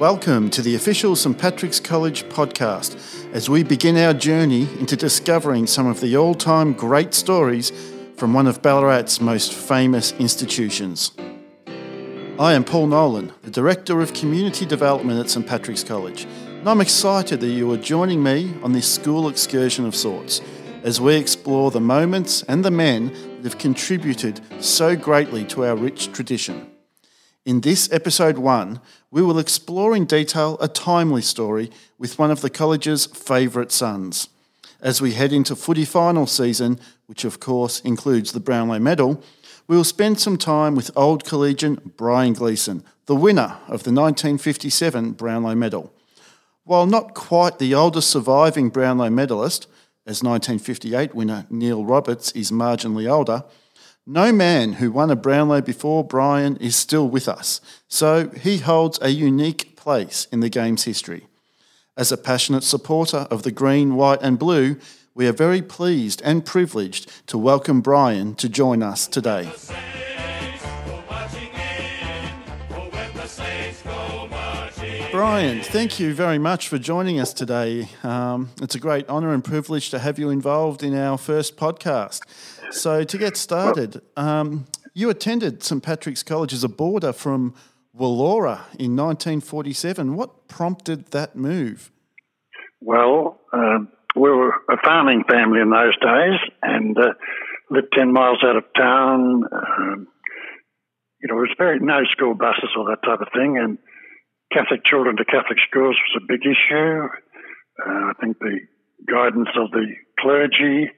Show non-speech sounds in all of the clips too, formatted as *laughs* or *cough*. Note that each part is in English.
Welcome to the official St Patrick's College podcast as we begin our journey into discovering some of the all time great stories from one of Ballarat's most famous institutions. I am Paul Nolan, the Director of Community Development at St Patrick's College, and I'm excited that you are joining me on this school excursion of sorts as we explore the moments and the men that have contributed so greatly to our rich tradition. In this episode one, we will explore in detail a timely story with one of the college's favourite sons. As we head into footy final season, which of course includes the Brownlow Medal, we will spend some time with old collegian Brian Gleeson, the winner of the 1957 Brownlow Medal. While not quite the oldest surviving Brownlow medalist, as 1958 winner Neil Roberts is marginally older, no man who won a Brownlow before Brian is still with us, so he holds a unique place in the game's history. As a passionate supporter of the green, white, and blue, we are very pleased and privileged to welcome Brian to join us today. Brian, thank you very much for joining us today. Um, it's a great honour and privilege to have you involved in our first podcast. So, to get started, um, you attended St Patrick's College as a boarder from Willaura in 1947. What prompted that move? Well, uh, we were a farming family in those days and uh, lived 10 miles out of town. Um, you know, it was very no school buses or that type of thing. And Catholic children to Catholic schools was a big issue. Uh, I think the guidance of the clergy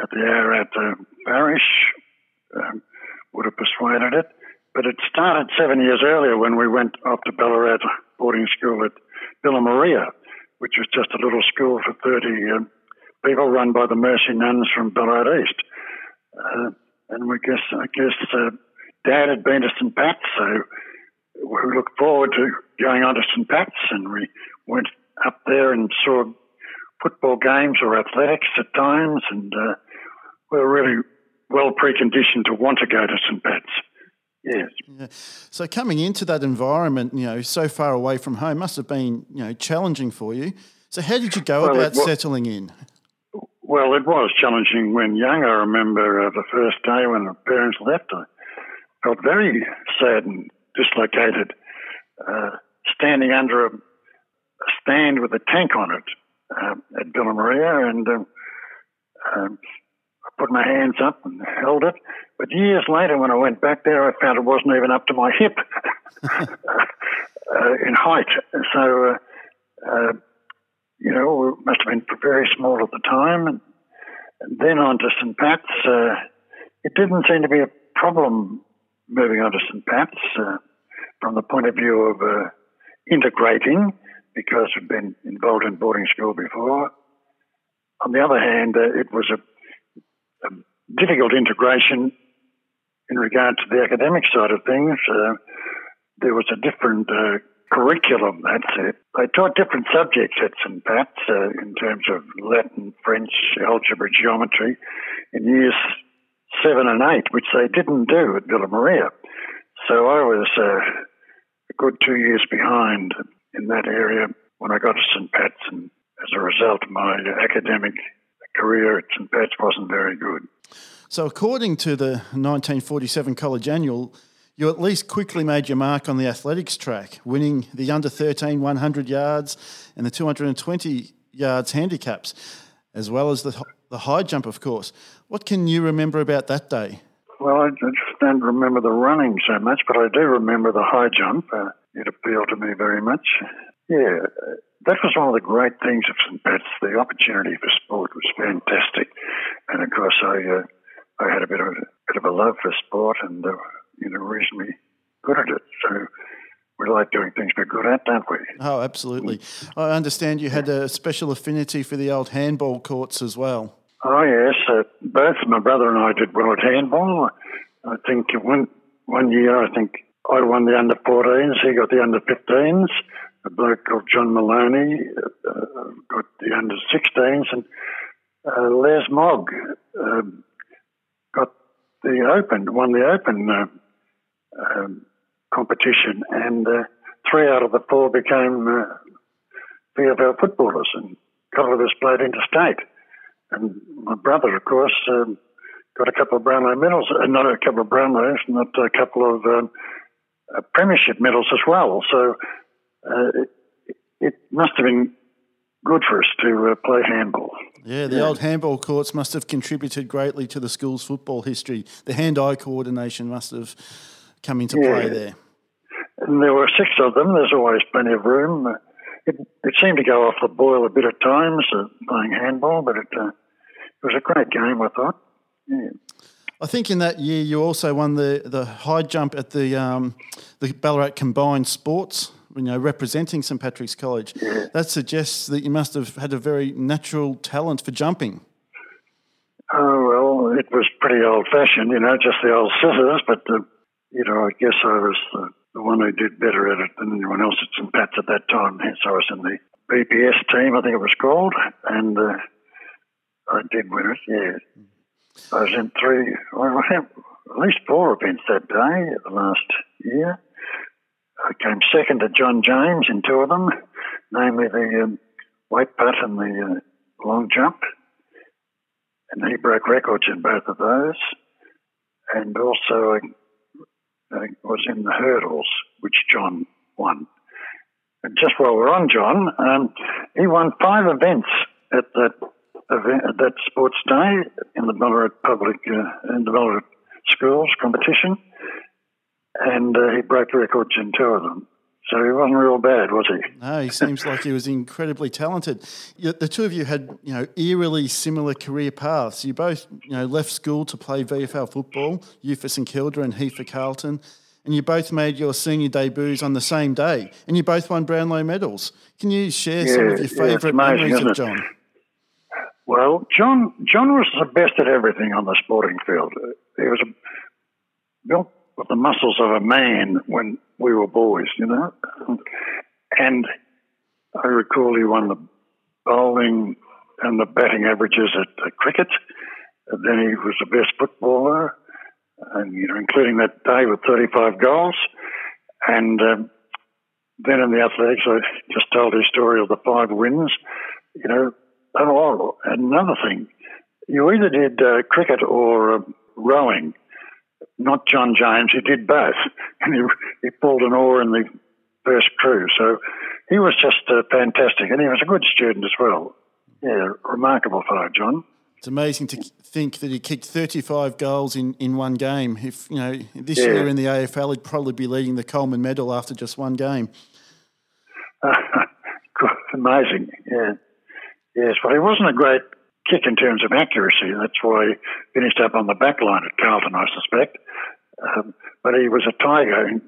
at the Ararat uh, parish um, would have persuaded it. But it started seven years earlier when we went up to Ballarat boarding school at Villa Maria, which was just a little school for 30 um, people run by the Mercy nuns from Ballarat East. Uh, and we guess, I guess uh, Dad had been to St. Pat's, so we looked forward to going on to St. Pat's and we went up there and saw football games or athletics at times and uh, we were really well preconditioned to want to go to St. Pat's. Yes. Yeah. So coming into that environment, you know, so far away from home, must have been, you know, challenging for you. So how did you go well, about was, settling in? Well, it was challenging when young. I remember uh, the first day when the parents left. I felt very sad and dislocated, uh, standing under a, a, stand with a tank on it uh, at Villa Maria, and um, um put my hands up and held it. But years later, when I went back there, I found it wasn't even up to my hip *laughs* uh, in height. So, uh, uh, you know, it must have been very small at the time. And, and then on to St. Pat's. Uh, it didn't seem to be a problem moving on to St. Pat's uh, from the point of view of uh, integrating because I'd been involved in boarding school before. On the other hand, it was a difficult integration in regard to the academic side of things. Uh, there was a different uh, curriculum, that's it. They taught different subjects at St. Pat's uh, in terms of Latin, French, algebra, geometry in years seven and eight, which they didn't do at Villa Maria. So I was uh, a good two years behind in that area when I got to St. Pat's, and as a result, my academic career at St. Pat's wasn't very good. So, according to the 1947 college annual, you at least quickly made your mark on the athletics track, winning the under 13 100 yards and the 220 yards handicaps, as well as the, the high jump, of course. What can you remember about that day? Well, I just don't remember the running so much, but I do remember the high jump. Uh, it appealed to me very much. Yeah, that was one of the great things of St. Pat's. The opportunity for sport was fantastic, and of course, I uh, I had a bit of a bit of a love for sport, and uh, you know, reasonably good at it. So we like doing things we're good at, don't we? Oh, absolutely. I understand you had a special affinity for the old handball courts as well. Oh yes, uh, both my brother and I did well at handball. I think one one year, I think I won the under 14s, he got the under 15s a bloke called John Maloney uh, uh, got the under 16s, and uh, Les Mogg uh, got the Open, won the Open uh, um, competition. And uh, three out of the four became uh, VFL footballers, and a couple of us played interstate. And my brother, of course, um, got a couple of Brownlow medals, uh, not a couple of Brownlows, not a couple of um, uh, premiership medals as well. So uh, it, it, must have been good for us to uh, play handball. Yeah, the yeah. old handball courts must have contributed greatly to the school's football history. The hand-eye coordination must have come into yeah. play there. And there were six of them. There's always plenty of room. It, it seemed to go off the boil a bit at times, uh, playing handball, but it, uh, it was a great game, I thought. Yeah. I think in that year you also won the, the high jump at the um, the Ballarat Combined Sports, you know, representing St Patrick's College. That suggests that you must have had a very natural talent for jumping. Oh well, it was pretty old fashioned, you know, just the old scissors. But uh, you know, I guess I was the, the, one who did better at it than anyone else at St Pat's at that time. Hence, I was in the BPS team, I think it was called, and uh, I did win it. Yeah. I was in three, well, at least four events that day, the last year. I came second to John James in two of them, namely the um, weight putt and the uh, long jump. And he broke records in both of those. And also, I, I was in the hurdles, which John won. And just while we're on John, um, he won five events at that event, that sports day in the Ballarat Public uh, in the Ballarat Schools competition, and uh, he broke records in two of them. So he wasn't real bad, was he? No, he seems like he was incredibly talented. The two of you had, you know, eerily similar career paths. You both, you know, left school to play VFL football, you for St Kilda and he for Carlton, and you both made your senior debuts on the same day, and you both won Brownlow medals. Can you share yeah, some of your favourite yeah, memories of John? Well, John John was the best at everything on the sporting field. He was built the muscles of a man when we were boys, you know. And I recall he won the bowling and the batting averages at, at cricket. And then he was the best footballer, and you know, including that day with 35 goals. And um, then in the athletics, I just told his story of the five wins. You know, Oh, another thing, you either did uh, cricket or uh, rowing. Not John James, he did both, *laughs* and he, he pulled an oar in the first crew. So he was just uh, fantastic, and he was a good student as well. Yeah, remarkable fellow, John. It's amazing to think that he kicked 35 goals in, in one game. If you know this yeah. year in the AFL, he'd probably be leading the Coleman Medal after just one game. *laughs* amazing, yeah. Yes, well, he wasn't a great kick in terms of accuracy. That's why he finished up on the back line at Carlton, I suspect. Um, but he was a tiger, in,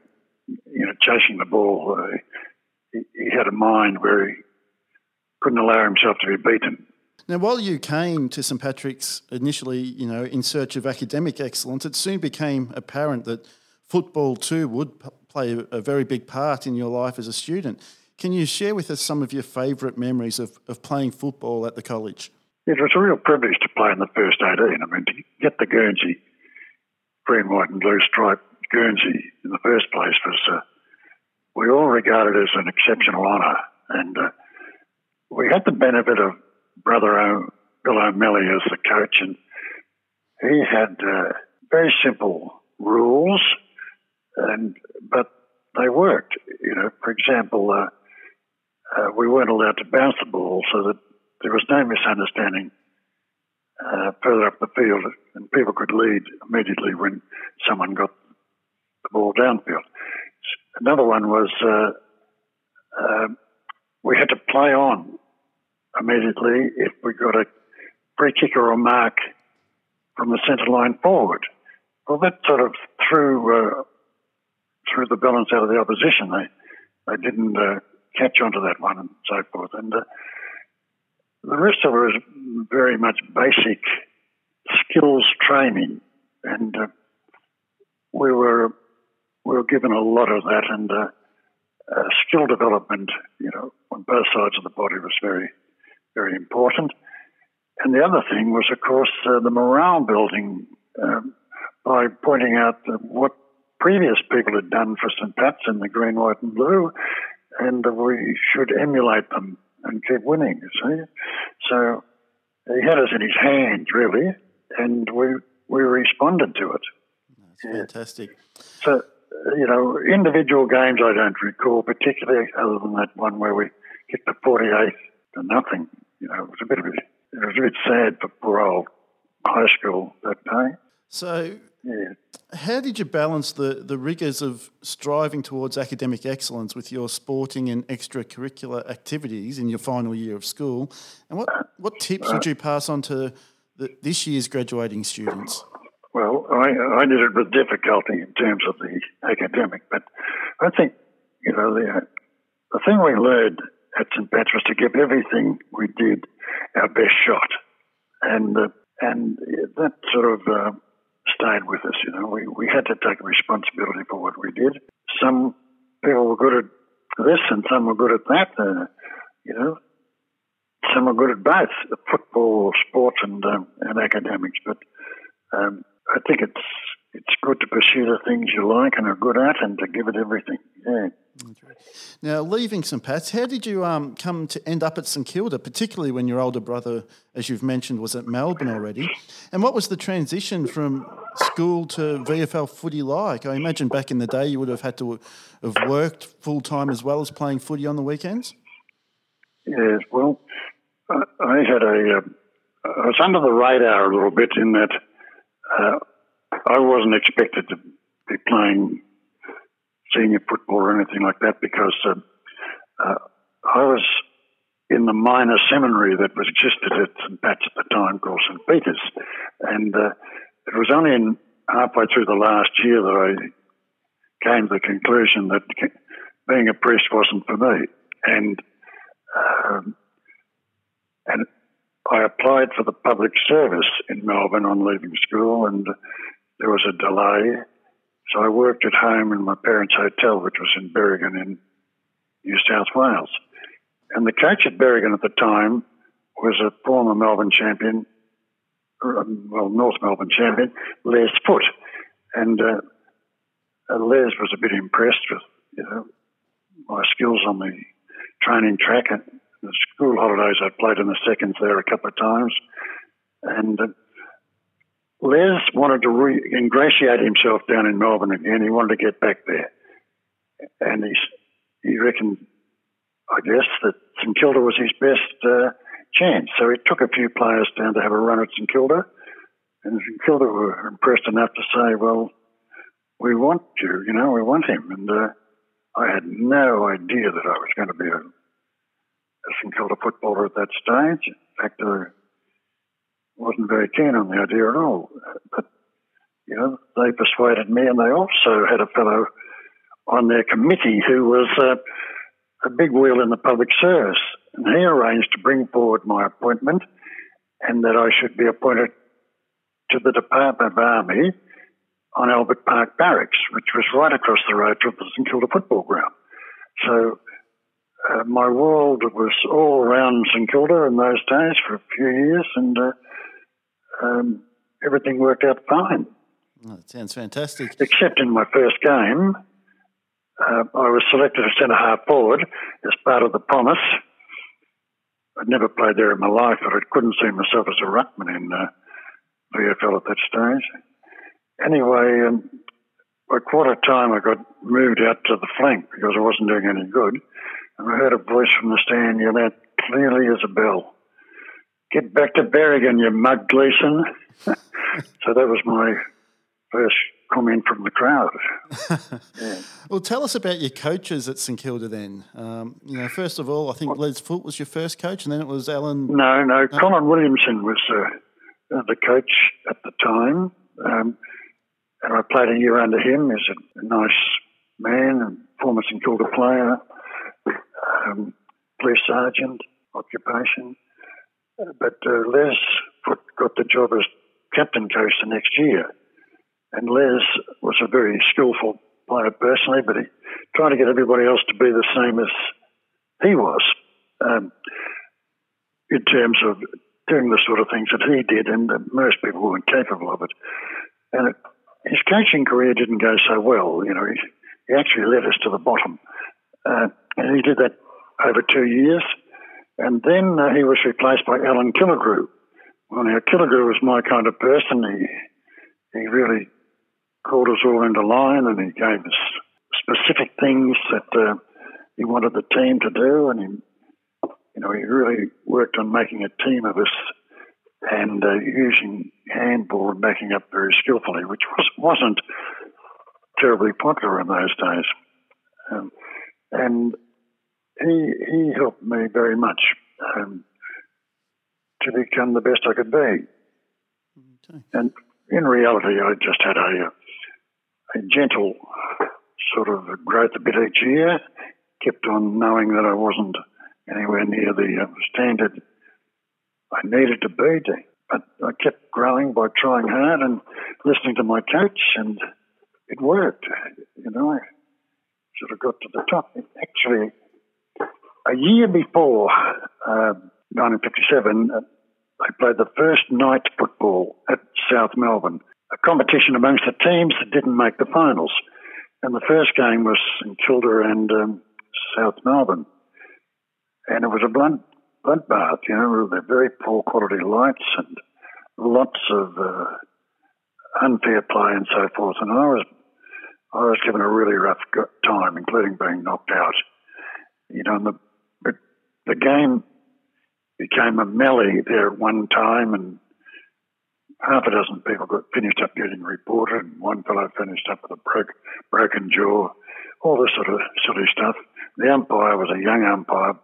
you know, chasing the ball. Uh, he, he had a mind where he couldn't allow himself to be beaten. Now, while you came to St Patrick's initially, you know, in search of academic excellence, it soon became apparent that football too would p- play a very big part in your life as a student. Can you share with us some of your favourite memories of, of playing football at the college? It was a real privilege to play in the first 18. I mean, to get the Guernsey green, white, and blue stripe Guernsey in the first place was, uh, we all regarded as an exceptional honour. And uh, we had the benefit of brother o- Bill O'Malley as the coach, and he had uh, very simple rules, and but they worked. You know, for example, uh, uh, we weren't allowed to bounce the ball so that there was no misunderstanding uh, further up the field, and people could lead immediately when someone got the ball downfield. Another one was uh, uh, we had to play on immediately if we got a free kick or a mark from the centre line forward. Well, that sort of threw uh, threw the balance out of the opposition. They they didn't uh, catch onto that one and so forth. And uh, the rest of it was very much basic skills training, and uh, we were we were given a lot of that, and uh, uh, skill development, you know, on both sides of the body was very very important. And the other thing was, of course, uh, the morale building um, by pointing out what previous people had done for St. Pat's in the green, white, and blue, and we should emulate them and keep winning, you see. So he had us in his hands, really, and we, we responded to it. That's yeah. fantastic. So, you know, individual games I don't recall particularly, other than that one where we hit the 48th to nothing. You know, it was a bit of a, it was a bit sad for poor old high school that day. So, yeah. How did you balance the, the rigours of striving towards academic excellence with your sporting and extracurricular activities in your final year of school? And what, what tips would you pass on to the, this year's graduating students? Well, I, I did it with difficulty in terms of the academic, but I think, you know, the, the thing we learned at St. Patrick's to give everything we did our best shot. And, uh, and that sort of uh, stayed with us. You know, we, we had to take responsibility for what we did. Some people were good at this and some were good at that. Uh, you know, some were good at both football, sport, and um, and academics. But um, I think it's it's good to pursue the things you like and are good at, and to give it everything. Yeah. Now, leaving St Pat's, how did you um, come to end up at St Kilda, particularly when your older brother, as you've mentioned, was at Melbourne already? And what was the transition from school to VFL footy like? I imagine back in the day you would have had to have worked full time as well as playing footy on the weekends. Yes, well, I had a. Uh, I was under the radar a little bit in that uh, I wasn't expected to be playing senior football or anything like that because uh, uh, I was in the minor seminary that was existed at St. Pat's at the time called St. Peter's. And uh, it was only in halfway through the last year that I came to the conclusion that being a priest wasn't for me. And um, and I applied for the public service in Melbourne on leaving school, and there was a delay. So I worked at home in my parents' hotel, which was in Berrigan in New South Wales. And the coach at Berrigan at the time was a former Melbourne champion, um, well, North Melbourne champion, Les Foot. And uh, uh, Les was a bit impressed with, you know, my skills on the training track. And the school holidays, I played in the seconds there a couple of times. And uh, Les wanted to re- ingratiate himself down in Melbourne again. He wanted to get back there. And he, he reckoned, I guess, that St Kilda was his best uh, chance. So he took a few players down to have a run at St Kilda. And St Kilda were impressed enough to say, well, we want you, you know, we want him. And uh, I had no idea that I was going to be a, a St Kilda footballer at that stage. In fact, uh, wasn't very keen on the idea at all. But, you know, they persuaded me, and they also had a fellow on their committee who was uh, a big wheel in the public service. And he arranged to bring forward my appointment and that I should be appointed to the Department of Army on Albert Park Barracks, which was right across the road from the St Kilda football ground. So uh, my world was all around St Kilda in those days for a few years, and uh, um, everything worked out fine. Oh, that sounds fantastic. Except in my first game, uh, I was selected as centre half forward as part of the promise. I'd never played there in my life, but I couldn't see myself as a ruckman in uh, VFL at that stage. Anyway, um, by quarter time, I got moved out to the flank because I wasn't doing any good. And I heard a voice from the stand yell out clearly as a bell. Get back to Berrigan, you mug Gleeson. *laughs* so that was my first comment from the crowd. yeah. *laughs* Well, tell us about your coaches at St Kilda then. Um, you know, first of all, I think Les Foot was your first coach, and then it was Alan. No, no, no? Colin Williamson was uh, uh, the coach at the time, um, and I played a year under him. He's a nice man and former St Kilda player, um, police sergeant, occupation. But uh, Les got the job as captain coach the next year. And Les was a very skillful player personally, but he tried to get everybody else to be the same as he was um, in terms of doing the sort of things that he did, and most people weren't capable of it. And it, his coaching career didn't go so well. You know, he, he actually led us to the bottom. Uh, and he did that over two years. And then uh, he was replaced by Alan Killigrew. Well, now, Killigrew was my kind of person. He, he really called us all into line and he gave us specific things that uh, he wanted the team to do. And he, you know, he really worked on making a team of us and uh, using handball and backing up very skillfully, which was, wasn't terribly popular in those days. Um, and he he helped me very much um, to become the best I could be. Okay. And in reality, I just had a a gentle sort of growth a bit each year. Kept on knowing that I wasn't anywhere near the uh, standard I needed to be. To, but I kept growing by trying hard and listening to my coach, and it worked. You know, I sort of got to the top. Actually, a year before uh, 1957, uh, I played the first night football at South Melbourne, a competition amongst the teams that didn't make the finals. And the first game was in Kilda and um, South Melbourne. And it was a blood, bloodbath, you know, with very poor quality lights and lots of uh, unfair play and so forth. And I was, I was given a really rough time, including being knocked out. You know, and the the game became a melee there at one time, and half a dozen people got finished up getting reported, and one fellow finished up with a broke, broken jaw, all this sort of silly stuff. The umpire was a young umpire,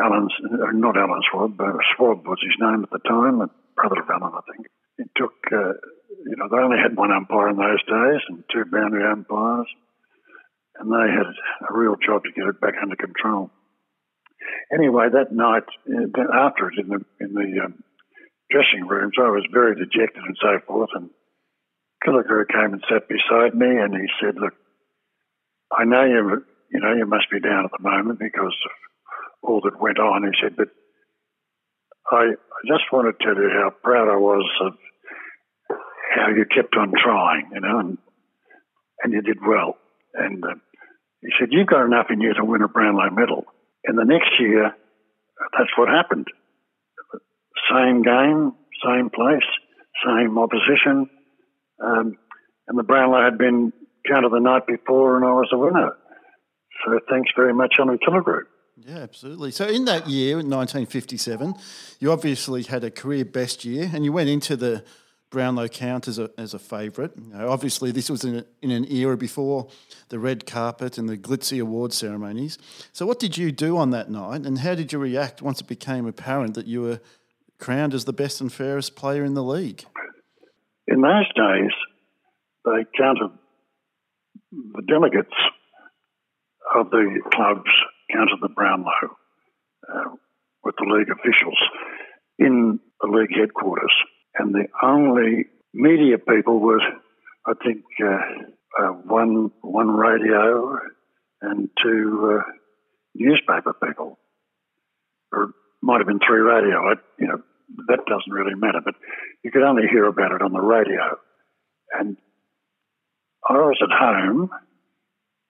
Alan's, uh, not Alan Swab, but Swab was his name at the time, a brother of Alan, I think. It took, uh, you know, they only had one umpire in those days and two boundary umpires, and they had a real job to get it back under control anyway, that night uh, afterwards in the in the um, dressing rooms, I was very dejected and so forth. And Killigrew came and sat beside me, and he said, "Look, I know you you know you must be down at the moment because of all that went on." He said, "But I, I just want to tell you how proud I was of how you kept on trying, you know, and and you did well." And uh, he said, "You've got enough in you to win a Brownlow medal." And the next year, that's what happened. Same game, same place, same opposition. Um, and the Brownlow had been counted the night before, and I was the winner. So thanks very much, Johnny Killigrew. Yeah, absolutely. So in that year, in 1957, you obviously had a career best year, and you went into the Brownlow count as a, as a favourite. You know, obviously, this was in, a, in an era before the red carpet and the glitzy award ceremonies. So, what did you do on that night, and how did you react once it became apparent that you were crowned as the best and fairest player in the league? In those days, they counted the delegates of the clubs counted the Brownlow uh, with the league officials in the league headquarters and the only media people was, I think, uh, uh, one one radio and two uh, newspaper people, or might have been three radio. I, you know, that doesn't really matter, but you could only hear about it on the radio. And I was at home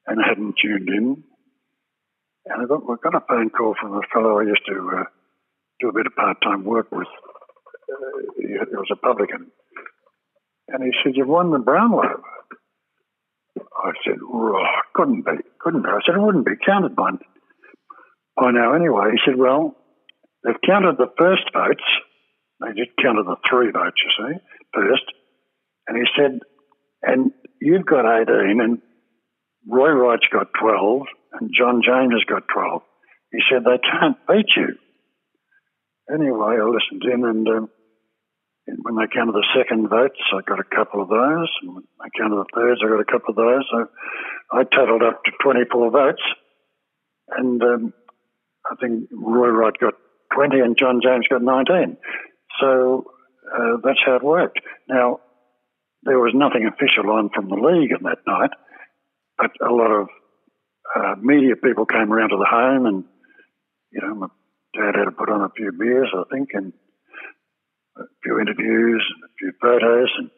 and hadn't tuned in, and I got, I got a phone call from a fellow I used to uh, do a bit of part-time work with he was a publican. And he said, You've won the Brownlow. I said, oh, couldn't be, couldn't be. I said, it wouldn't be counted by, by now anyway. He said, well, they've counted the first votes. They just counted the three votes, you see, first. And he said, and you've got 18 and Roy Wright's got 12 and John James has got 12. He said, they can't beat you. Anyway, I listened in and um, when they counted the second votes, I got a couple of those. And when they counted the thirds, I got a couple of those. So I totalled up to 24 votes. And um, I think Roy Wright got 20 and John James got 19. So uh, that's how it worked. Now, there was nothing official on from the league on that night, but a lot of uh, media people came around to the home and, you know, my dad had to put on a few beers, I think, and a few interviews and a few photos, and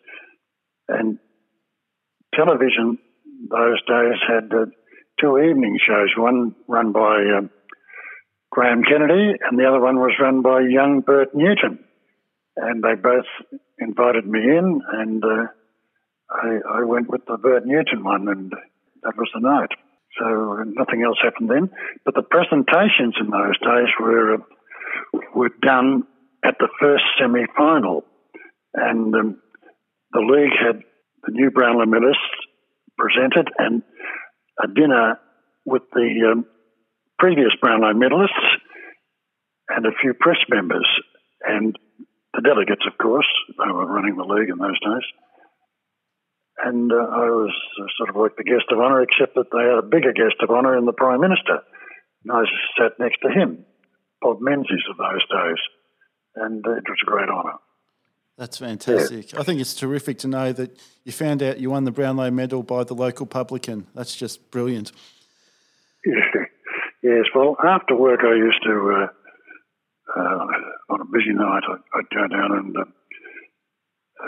and television those days had uh, two evening shows, one run by uh, Graham Kennedy and the other one was run by young Bert Newton. And they both invited me in, and uh, I, I, went with the Bert Newton one, and that was the night. So nothing else happened then. But the presentations in those days were uh, were done at the first semi final, and um, the league had the new Brownlow medalists presented and a dinner with the um, previous Brownlow medalists and a few press members and the delegates, of course. They were running the league in those days. And uh, I was uh, sort of like the guest of honour, except that they had a bigger guest of honour in the Prime Minister. And I sat next to him, Bob Menzies of those days. And uh, it was a great honour. That's fantastic. Yeah. I think it's terrific to know that you found out you won the Brownlow medal by the local publican. That's just brilliant. Yeah. *laughs* Yes, well, after work, I used to, uh, uh, on a busy night, I'd, go down and, uh,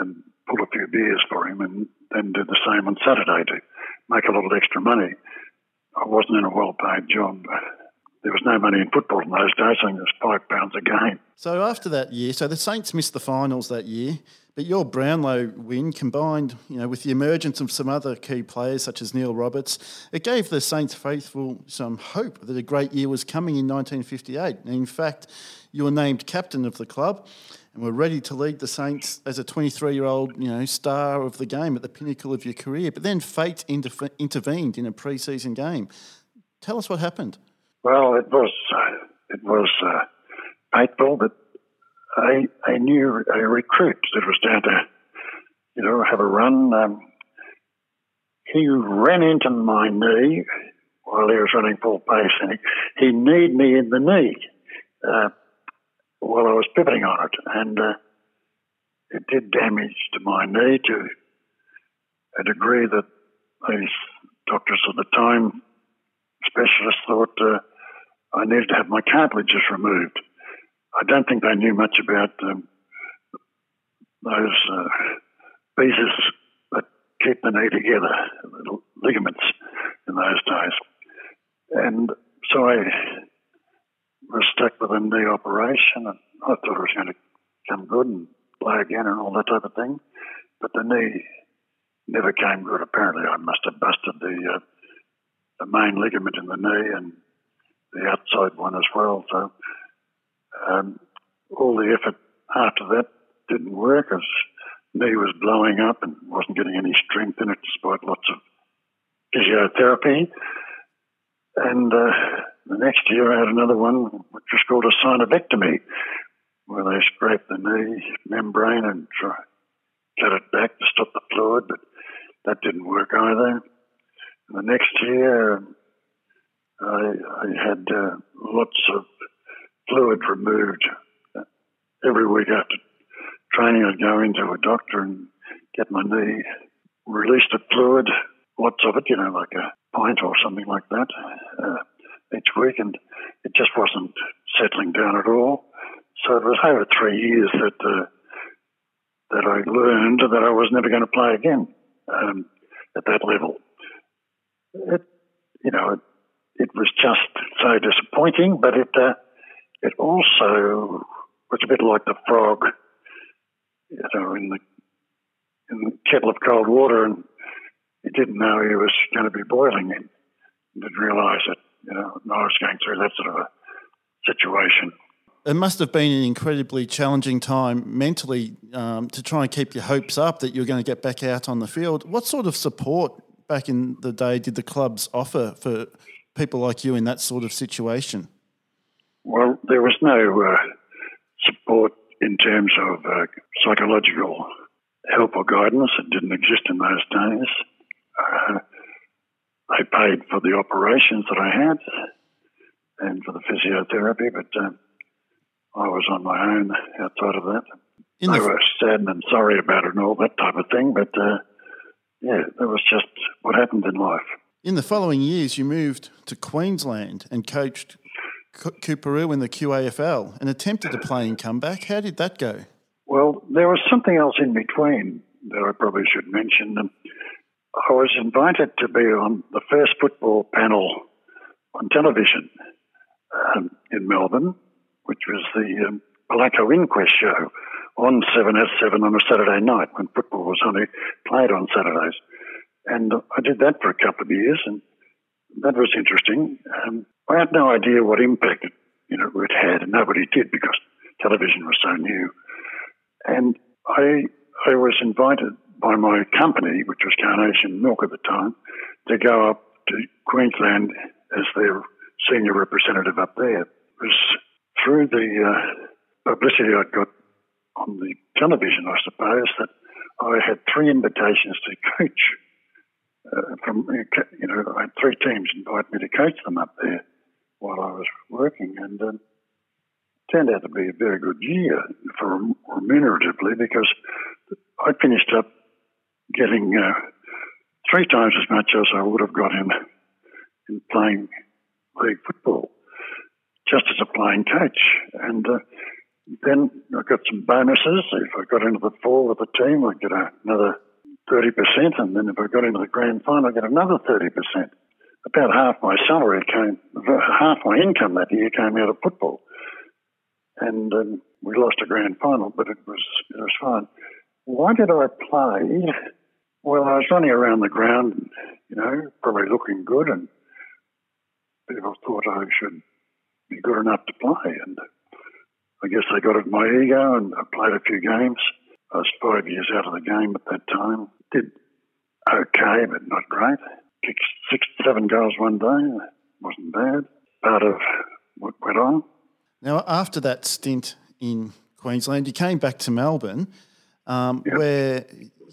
and pull a few beers for him and then do the same on Saturday to make a little extra money. I wasn't in a well paid job there was no money in football in those days. Think it was five pounds a game. So after that year, so the Saints missed the finals that year, but your Brownlow win combined, you know, with the emergence of some other key players such as Neil Roberts, it gave the Saints faithful some hope that a great year was coming in 1958. And in fact, you were named captain of the club and were ready to lead the Saints as a 23-year-old, you know, star of the game at the pinnacle of your career. But then fate inter- intervened in a pre-season game. Tell us what happened. Well, it was it was uh, fateful that I I knew a recruit that was down to you know have a run. Um, he ran into my knee while he was running full pace, and he, he kneed me in the knee uh, while I was pivoting on it, and uh, it did damage to my knee to a degree that these doctors at the time, specialists, thought. Uh, I needed to have my cartilages removed. I don't think they knew much about um, those uh, pieces that keep the knee together, the ligaments in those days. And so I was stuck with a knee operation, and I thought it was going to come good and play again and all that type of thing. But the knee never came good. Apparently, I must have busted the uh, the main ligament in the knee and the outside one as well. So um, all the effort after that didn't work as knee was blowing up and wasn't getting any strength in it despite lots of physiotherapy. And uh, the next year I had another one which was called a synovectomy, where they scrape the knee membrane and try cut it back to stop the fluid, but that didn't work either. And the next year I, I had uh, lots of fluid removed every week after training. I'd go into a doctor and get my knee released of fluid, lots of it, you know, like a pint or something like that, uh, each week, and it just wasn't settling down at all. So it was over three years that uh, that I learned that I was never going to play again um, at that level. It, you know, it just so disappointing, but it uh, it also was a bit like the frog, you know, in the in the kettle of cold water, and he didn't know he was going to be boiling. He didn't realise it. You know, I was going through that sort of a situation. It must have been an incredibly challenging time mentally um, to try and keep your hopes up that you're going to get back out on the field. What sort of support back in the day did the clubs offer for people like you in that sort of situation? Well, there was no uh, support in terms of uh, psychological help or guidance. It didn't exist in those days. Uh, they paid for the operations that I had and for the physiotherapy, but uh, I was on my own outside of that. In they the... were sad and sorry about it and all that type of thing, but uh, yeah, that was just what happened in life. In the following years, you moved to Queensland and coached Coorparoo in the QAFL and attempted a playing comeback. How did that go? Well, there was something else in between that I probably should mention. I was invited to be on the first football panel on television um, in Melbourne, which was the um, Inquest show on 7S7 on a Saturday night when football was only played on Saturdays. And I did that for a couple of years, and that was interesting. Um, I had no idea what impact it, you know, it had, and nobody did because television was so new. And I I was invited by my company, which was Carnation Milk at the time, to go up to Queensland as their senior representative up there. It was through the uh, publicity I got on the television, I suppose, that I had three invitations to *laughs* coach. Uh, from you know, I had three teams invite me to coach them up there while I was working, and um, turned out to be a very good year for remuneratively because I finished up getting uh, three times as much as I would have got in in playing league football, just as a playing coach. And uh, then I got some bonuses. If I got into the four with the team, I'd get another 30%. And then if I got into the grand final, I'd get another 30%. About half my salary came, half my income that year came out of football. And um, we lost a grand final, but it was, it was fine. Why did I play? Well, I was running around the ground, you know, probably looking good, and people thought I should be good enough to play. And I guess they got at my ego, and I played a few games. I was five years out of the game at that time. Did okay, but not great. Kicked six, seven goals one day. Wasn't bad. Part of what went on. Now, after that stint in Queensland, you came back to Melbourne um, yep. where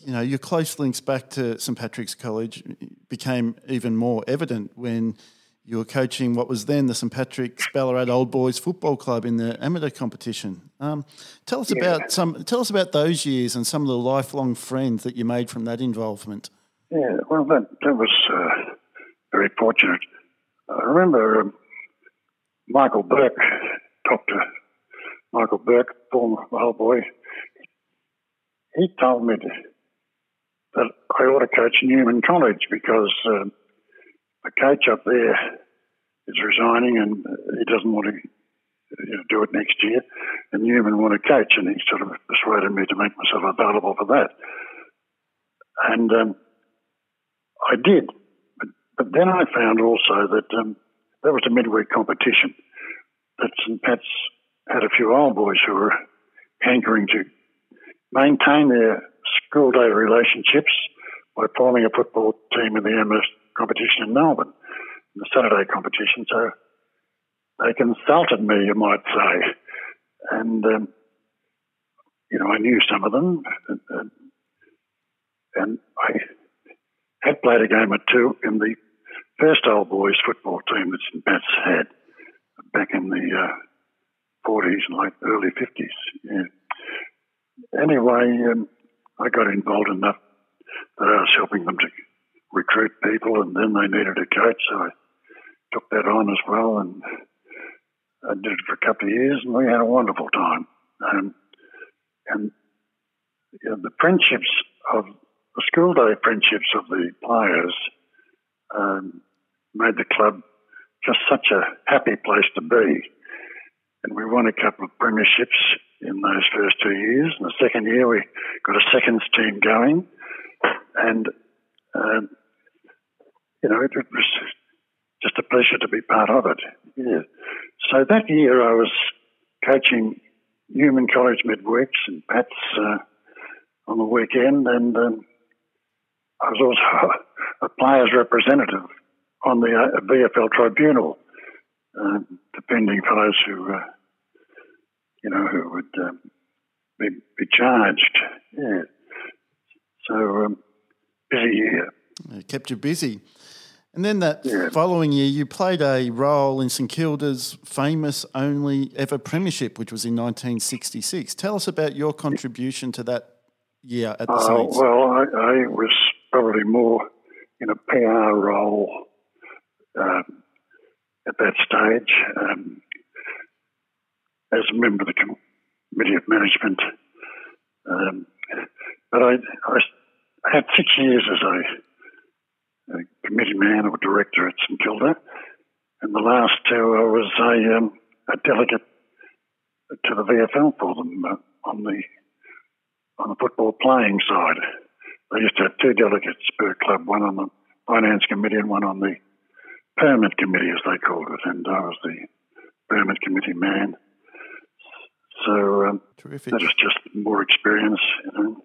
you know your close links back to St Patrick's College became even more evident when you were coaching what was then the St Patrick's Ballarat Old Boys Football Club in the amateur competition. Um, tell us yeah. about some. Tell us about those years and some of the lifelong friends that you made from that involvement. Yeah, well, that that was uh, very fortunate. I remember um, Michael Burke, Doctor Michael Burke, former old boy he told me that I ought to coach Newman College because uh, the coach up there is resigning and he doesn't want to you know, do it next year. And Newman wanted to coach, and he sort of persuaded me to make myself available for that. And um, I did. But, but, then I found also that um, that was a midweek competition, that St. Pat's had a few old boys who were hankering to maintain their school day relationships by forming a football team in the MS competition in Melbourne, the Saturday competition. So they consulted me, you might say, and um, you know I knew some of them, and, and, I had played a game or two in the first old boys football team that St Pat's had back in the uh, 40s and late early 50s. Yeah anyway, um, I got involved enough that I was helping them to recruit people, and then they needed a coach, so I took that on as well, and I did it for a couple of years, and we had a wonderful time. And you know, the friendships of the school day friendships of the players um, made the club just such a happy place to be. And we won a couple of premierships in those first two years. In the second year, we got a seconds team going, and um, you know, it, was just a pleasure to be part of it. Yeah. So that year, I was coaching Newman College midweeks and Pat's uh, on the weekend, and um, I was also *laughs* a players' representative on the uh, VFL tribunal, uh, defending fellows who uh, you know, who would um, be, be charged. Yeah. So um, busy year. It kept you busy. And then that yeah. following year, you played a role in St Kilda's famous only ever premiership, which was in 1966. Tell us about your contribution to that year at the uh, Saints. Well, I, I, was probably more in a PR role um, at that stage. Um, as a member of the committee of management. Um, but I, I, had six years as a a committee man or director at St Kilda. And the last two, I was a, um, a delegate to the VFL for them uh, on the on the football playing side. They used to have two delegates per club, one on the finance committee and one on the permit committee, as they called it. And I was the permit committee man. So um, that was just more experience, you know.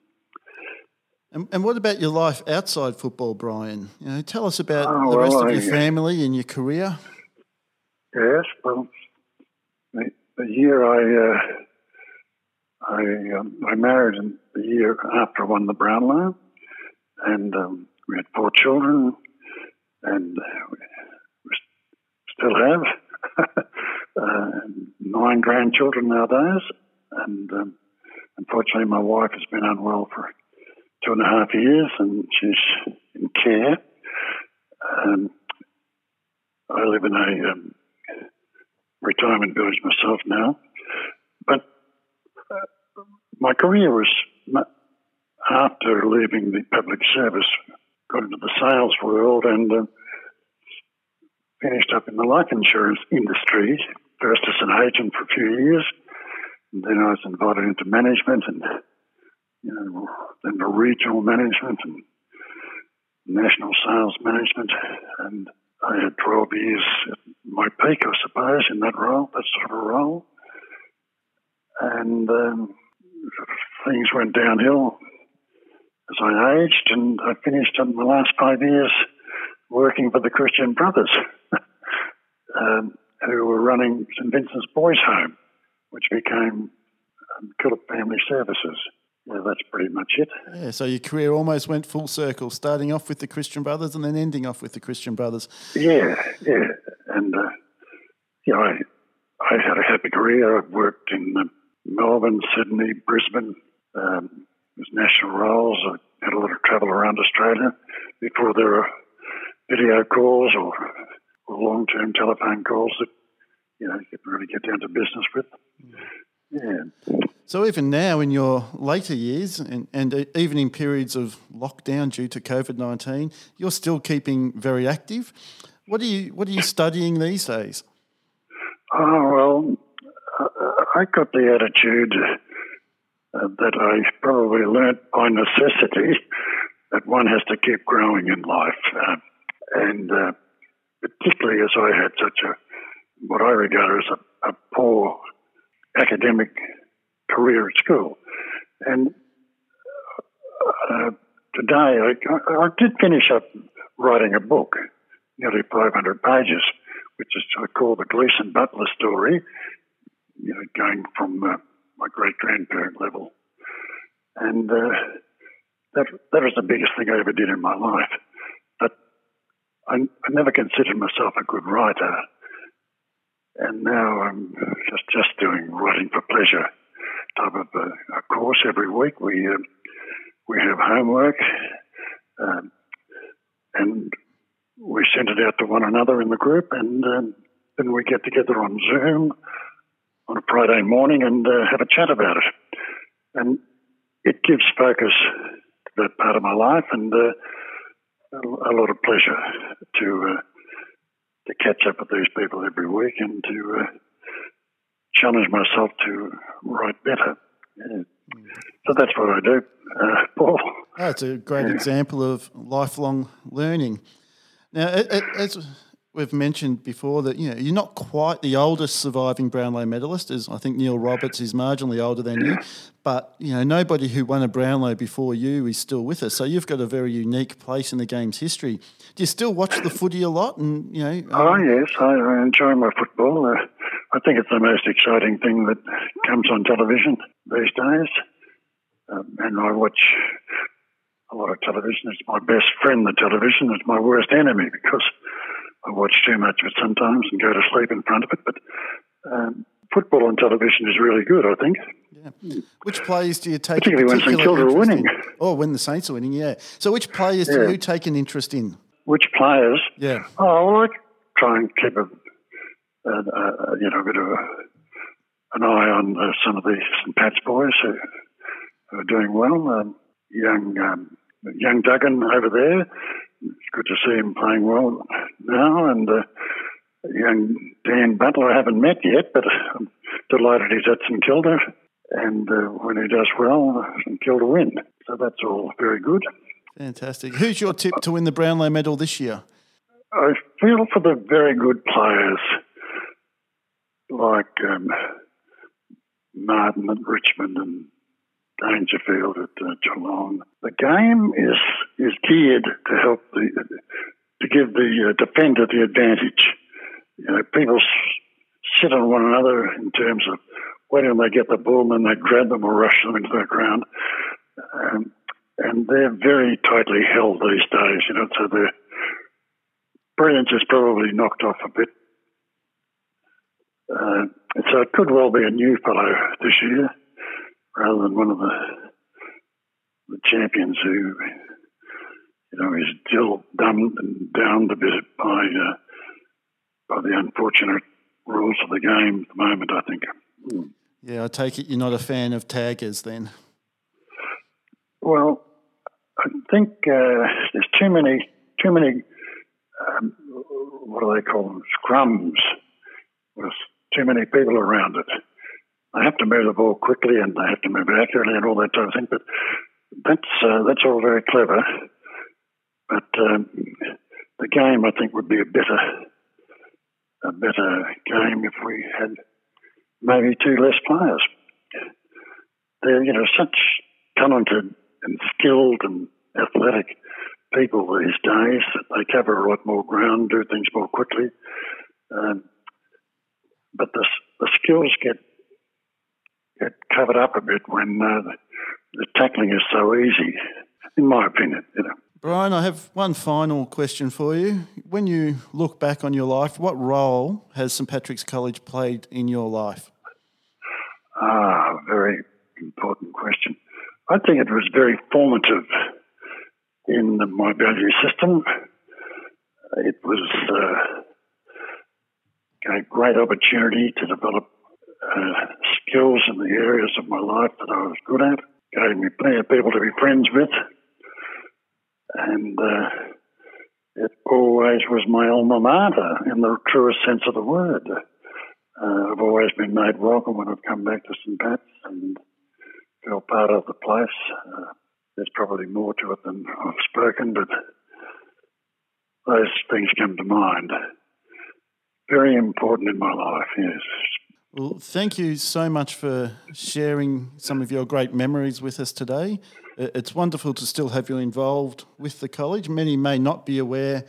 And, and, what about your life outside football, Brian? You know, tell us about oh, the rest well, of your family and your career. Yes, well, the, the year I uh, I um, I married in the year after I won the Brownlow, and um, we had four children, and we still have *laughs* uh, nine grandchildren nowadays. And um, unfortunately, my wife has been unwell for two and a half years, and she's in care. Um, I live in a um, retirement village myself now, but uh, my career was after leaving the public service, got into the sales world and uh, finished up in the life insurance industry. First as an agent for a few years, and then I was invited into management and you know, then the regional management and national sales management. And I had 12 years at my peak, I suppose, in that role, that sort of a role. And um, things went downhill as I aged, and I finished in the last five years working for the Christian Brothers, *laughs* um, who were running St Vincent's Boys Home, which became um, Family Services. Yeah, that's pretty much it. Yeah, so your career almost went full circle, starting off with the Christian Brothers and then ending off with the Christian Brothers. Yeah, yeah, and uh, you know, I I had a happy career. I've worked in uh, Melbourne, Sydney, Brisbane. Um, was national roles. I had a lot of travel around Australia before there were video calls or, or long-term telephone calls that you know you could really get down to business with. Yeah. So even now, in your later years, and, and even in periods of lockdown due to COVID nineteen, you're still keeping very active. What are you What are you studying these days? Oh well, I got the attitude uh, that I probably learnt by necessity *laughs* that one has to keep growing in life. Uh, and uh, particularly as I had such a, what I regard as a, a poor academic career at school. And uh, today I, I, did finish up writing a book, nearly 500 pages, which is I call the Gleeson Butler story, you know, going from uh, my great grandparent level. And uh, that, that was the biggest thing I ever did in my life. But I, I never considered myself a good writer. And now I'm just, just doing writing for pleasure type of a, a course every week. We, uh, we have homework um, and we send it out to one another in the group and um, then we get together on Zoom on a Friday morning and uh, have a chat about it. And it gives focus to that part of my life and uh, a lot of pleasure to uh, to catch up with these people every week and to uh, challenge myself to write better. Yeah. So that's what I do, uh, *laughs* Paul. That's a great yeah. example of lifelong learning. Now, as we've mentioned before that you know you're not quite the oldest surviving Brownlow medalist. As I think Neil Roberts is marginally older than you, but you know nobody who won a Brownlow before you is still with us. So you've got a very unique place in the game's history. Do you still watch the footy a lot? And you know, oh um, yes, I, I, enjoy my football. Uh, I think it's the most exciting thing that comes on television these days, um, and I watch a lot of television. It's my best friend. The television It's my worst enemy because I watch too much of it sometimes and go to sleep in front of it. But um, football on television is really good, I think. Yeah. Which players do you take? Particularly when St Kilda are winning. In? Oh, when the Saints are winning, yeah. So which players yeah. do you take an interest in? Which players? Yeah. Oh, well, I try and keep a, a, a you know, a bit of a, an eye on uh, some of the St Pat's boys who, who are doing well. Um, young um, young Duggan over there, it's good to see him playing well now. And uh, young Dan Butler, I haven't met yet, but I'm delighted he's at St Kilda. And uh, when he does well, St Kilda win. So that's all very good. Fantastic. Who's your tip to win the Brownlow medal this year? I feel for the very good players like um, Martin at Richmond and Dangerfield at uh, Geelong. The game is is geared to help the to give the uh, defender the advantage. You know, people sit on one another in terms of when they get the ball and they grab them or rush them into the ground. Um, and they're very tightly held these days, you know, so their brilliance is probably knocked off a bit. Uh, so it could well be a new fellow this year rather than one of the the champions who, you know, is still dumbed and downed a bit by uh, by the unfortunate rules of the game at the moment. I think. Mm. Yeah, I take it you're not a fan of taggers then. Well, I think uh, there's too many too many. Um, what do they call them? Scrums. There's too many people around it. They have to move the ball quickly and they have to move it accurately and all that type of thing. But that's uh, that's all very clever. But um, the game, I think, would be a better a better game if we had maybe two less players. They're you know such talented and skilled and athletic people these days that they cover a lot more ground, do things more quickly. Um, but the the skills get get covered up a bit when uh, the tackling is so easy, in my opinion. You know. Brian, I have one final question for you. When you look back on your life, what role has St Patrick's College played in your life? Ah, very important question. I think it was very formative in my value system. It was uh, a great opportunity to develop uh, skills in the areas of my life that I was good at. Gave me plenty of people to be friends with, and uh, it always was my alma mater in the truest sense of the word. Uh, I've always been made welcome when I've come back to St Pat's and feel part of the place. Uh, there's probably more to it than I've spoken, but those things come to mind. Very important in my life, yes. Well, thank you so much for sharing some of your great memories with us today. It's wonderful to still have you involved with the college. Many may not be aware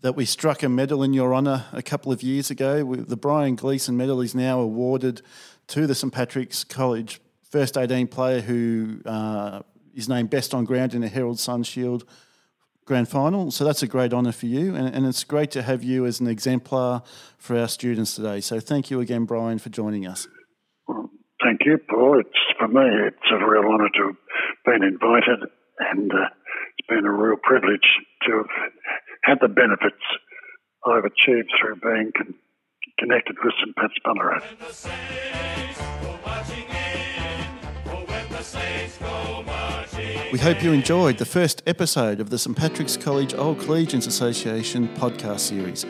that we struck a medal in your honour a couple of years ago. The Brian Gleeson Medal is now awarded to the St Patrick's College first 18 player who uh, is named best on ground in the Herald Sun Shield grand final. So that's a great honour for you, and, and, it's great to have you as an exemplar for our students today. So thank you again, Brian, for joining us. Well, thank you, Paul. It's for me, it's a real honour to have been invited, and uh, it's been a real privilege to have had the benefits I've achieved through being con- connected with St Pat's Ballarat. We hope you enjoyed the first episode of the St Patrick's College Old Collegians Association podcast series.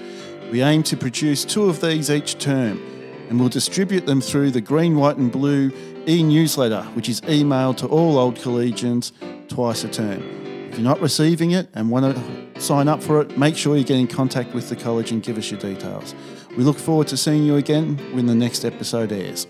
We aim to produce two of these each term and we'll distribute them through the Green, White and Blue e newsletter, which is emailed to all old collegians twice a term. If you're not receiving it and want to sign up for it, make sure you get in contact with the college and give us your details. We look forward to seeing you again when the next episode airs.